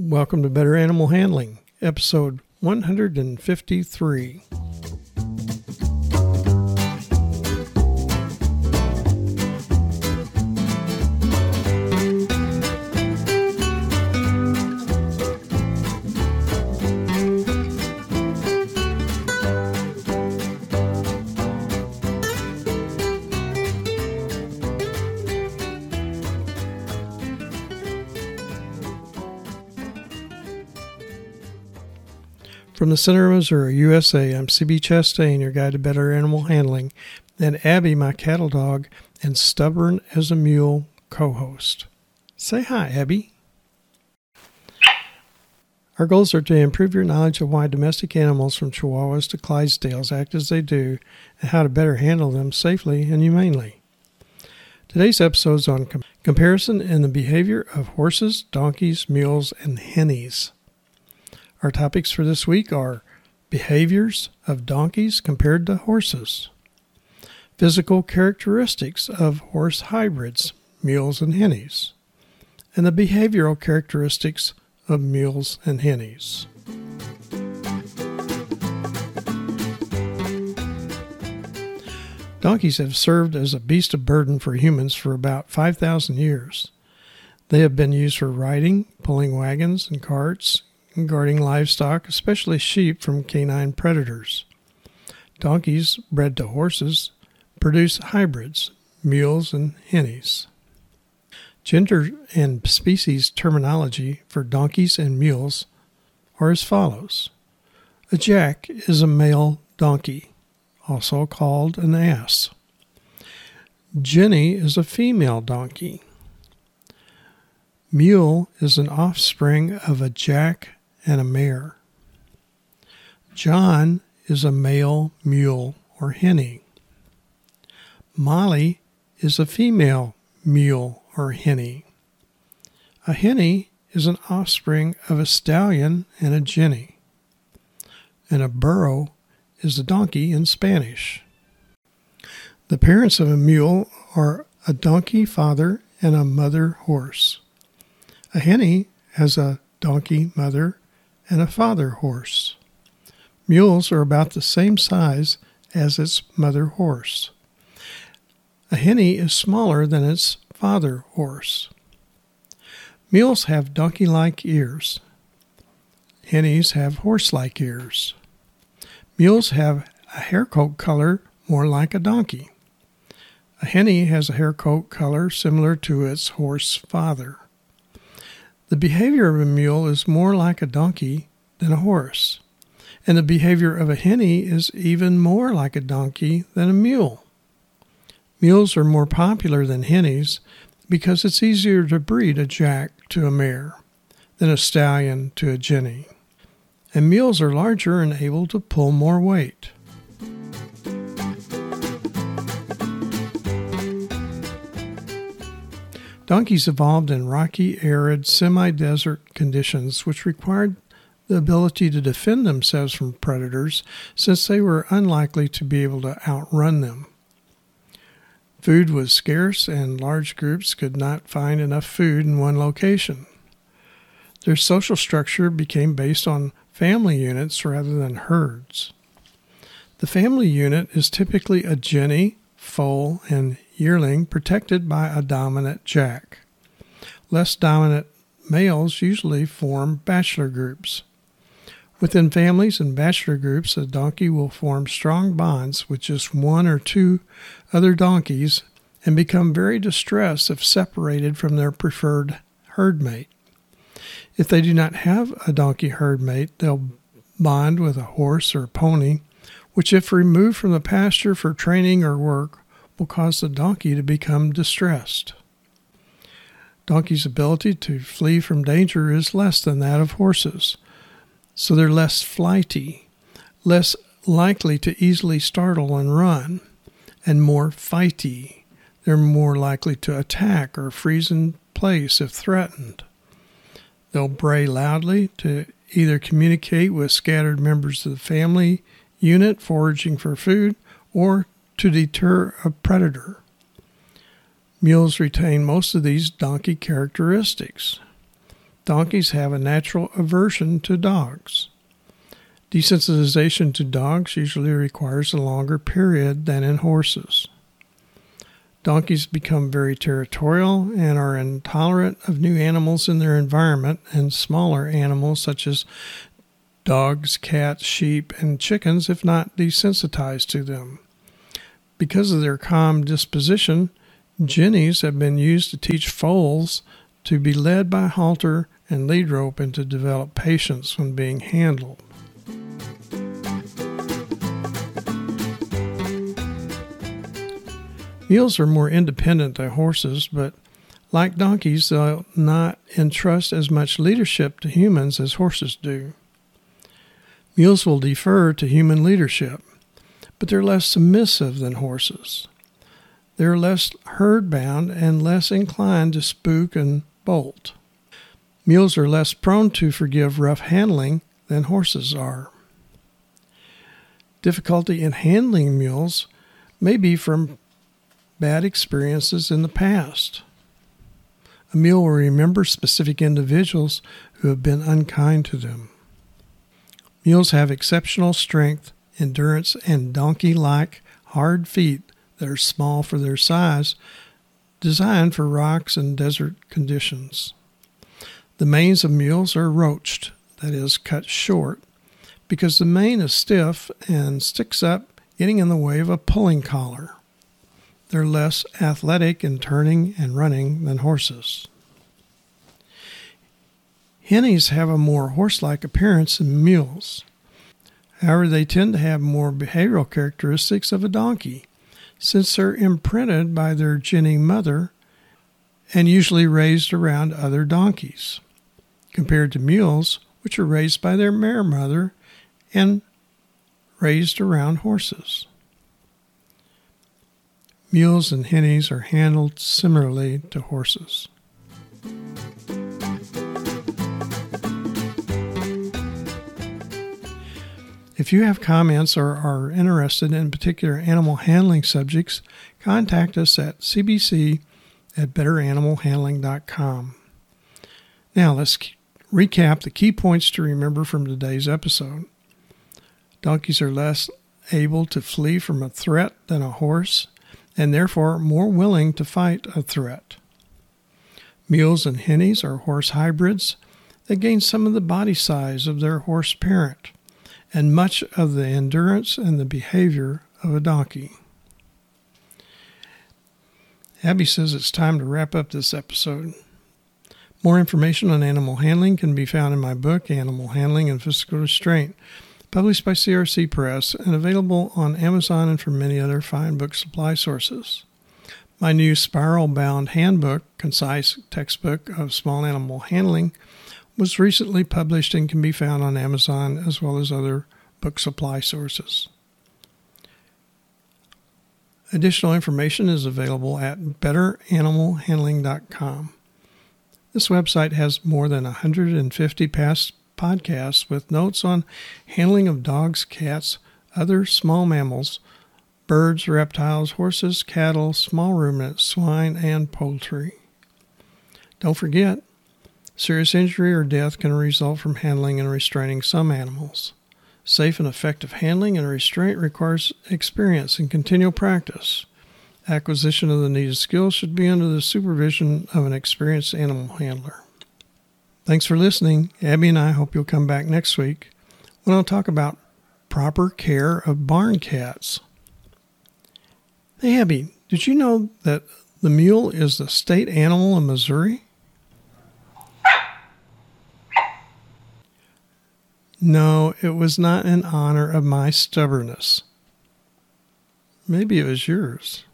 Welcome to Better Animal Handling, episode 153. From the center of Missouri, USA, I'm CB Chastain, your guide to better animal handling, and Abby, my cattle dog, and stubborn as a mule co host. Say hi, Abby. Our goals are to improve your knowledge of why domestic animals from Chihuahuas to Clydesdales act as they do and how to better handle them safely and humanely. Today's episode is on com- comparison in the behavior of horses, donkeys, mules, and hennies. Our topics for this week are behaviors of donkeys compared to horses, physical characteristics of horse hybrids, mules and hennies, and the behavioral characteristics of mules and hennies. Donkeys have served as a beast of burden for humans for about 5,000 years. They have been used for riding, pulling wagons and carts, guarding livestock, especially sheep, from canine predators. Donkeys, bred to horses, produce hybrids, mules, and hennies. Gender and species terminology for donkeys and mules are as follows A jack is a male donkey, also called an ass. Jenny is a female donkey. Mule is an offspring of a jack and a mare. John is a male mule or henny. Molly is a female mule or henny. A henny is an offspring of a stallion and a jenny. And a burro is a donkey in Spanish. The parents of a mule are a donkey father and a mother horse. A henny has a donkey mother and a father horse. Mules are about the same size as its mother horse. A henny is smaller than its father horse. Mules have donkey like ears. Hennies have horse like ears. Mules have a hair coat color more like a donkey. A henny has a hair coat color similar to its horse father. The behavior of a mule is more like a donkey than a horse, and the behavior of a henny is even more like a donkey than a mule. Mules are more popular than hennies because it's easier to breed a jack to a mare than a stallion to a jenny. And mules are larger and able to pull more weight. Donkeys evolved in rocky, arid, semi desert conditions, which required the ability to defend themselves from predators since they were unlikely to be able to outrun them. Food was scarce, and large groups could not find enough food in one location. Their social structure became based on family units rather than herds. The family unit is typically a jenny, foal, and yearling protected by a dominant jack. Less dominant males usually form bachelor groups. Within families and bachelor groups, a donkey will form strong bonds with just one or two other donkeys and become very distressed if separated from their preferred herd mate. If they do not have a donkey herd mate, they'll bond with a horse or a pony, which, if removed from the pasture for training or work, will cause the donkey to become distressed. Donkeys' ability to flee from danger is less than that of horses, so they're less flighty, less likely to easily startle and run, and more fighty. They're more likely to attack or freeze in place if threatened. They'll bray loudly to either communicate with scattered members of the family unit foraging for food or to deter a predator. Mules retain most of these donkey characteristics. donkeys have a natural aversion to dogs. Desensitization to dogs usually requires a longer period than in horses. Donkeys become very territorial and are intolerant of new animals in their environment, and smaller animals such as dogs, cats, sheep, and chickens if not desensitized to them. Because of their calm disposition, jennies have been used to teach foals to be led by halter and lead rope and to develop patience when being handled. Mules are more independent than horses, but like donkeys, they'll not entrust as much leadership to humans as horses do. Mules will defer to human leadership, but they're less submissive than horses. They're less herd bound and less inclined to spook and bolt. Mules are less prone to forgive rough handling than horses are. Difficulty in handling mules may be from bad experiences in the past. A mule will remember specific individuals who have been unkind to them. Mules have exceptional strength, endurance, and donkey like hard feet that are small for their size, designed for rocks and desert conditions. The manes of mules are roached, that is, cut short, because the mane is stiff and sticks up, getting in the way of a pulling collar. They're less athletic in turning and running than horses. Hennies have a more horse like appearance than mules. However, they tend to have more behavioral characteristics of a donkey, since they're imprinted by their jenny mother and usually raised around other donkeys, compared to mules, which are raised by their mare mother and raised around horses. Mules and hennies are handled similarly to horses. If you have comments or are interested in particular animal handling subjects, contact us at cbc at betteranimalhandling.com. Now let's recap the key points to remember from today's episode. Donkeys are less able to flee from a threat than a horse and therefore more willing to fight a threat. Mules and hennies are horse hybrids that gain some of the body size of their horse parent and much of the endurance and the behavior of a donkey. Abby says it's time to wrap up this episode. More information on animal handling can be found in my book, Animal Handling and Physical Restraint published by CRC Press and available on Amazon and from many other fine book supply sources. My new spiral bound handbook, concise textbook of small animal handling, was recently published and can be found on Amazon as well as other book supply sources. Additional information is available at betteranimalhandling.com. This website has more than 150 past podcasts with notes on handling of dogs, cats, other small mammals, birds, reptiles, horses, cattle, small ruminants, swine, and poultry. Don't forget, serious injury or death can result from handling and restraining some animals. Safe and effective handling and restraint requires experience and continual practice. Acquisition of the needed skills should be under the supervision of an experienced animal handler. Thanks for listening. Abby and I hope you'll come back next week when I'll talk about proper care of barn cats. Hey, Abby, did you know that the mule is the state animal in Missouri? No, it was not in honor of my stubbornness. Maybe it was yours.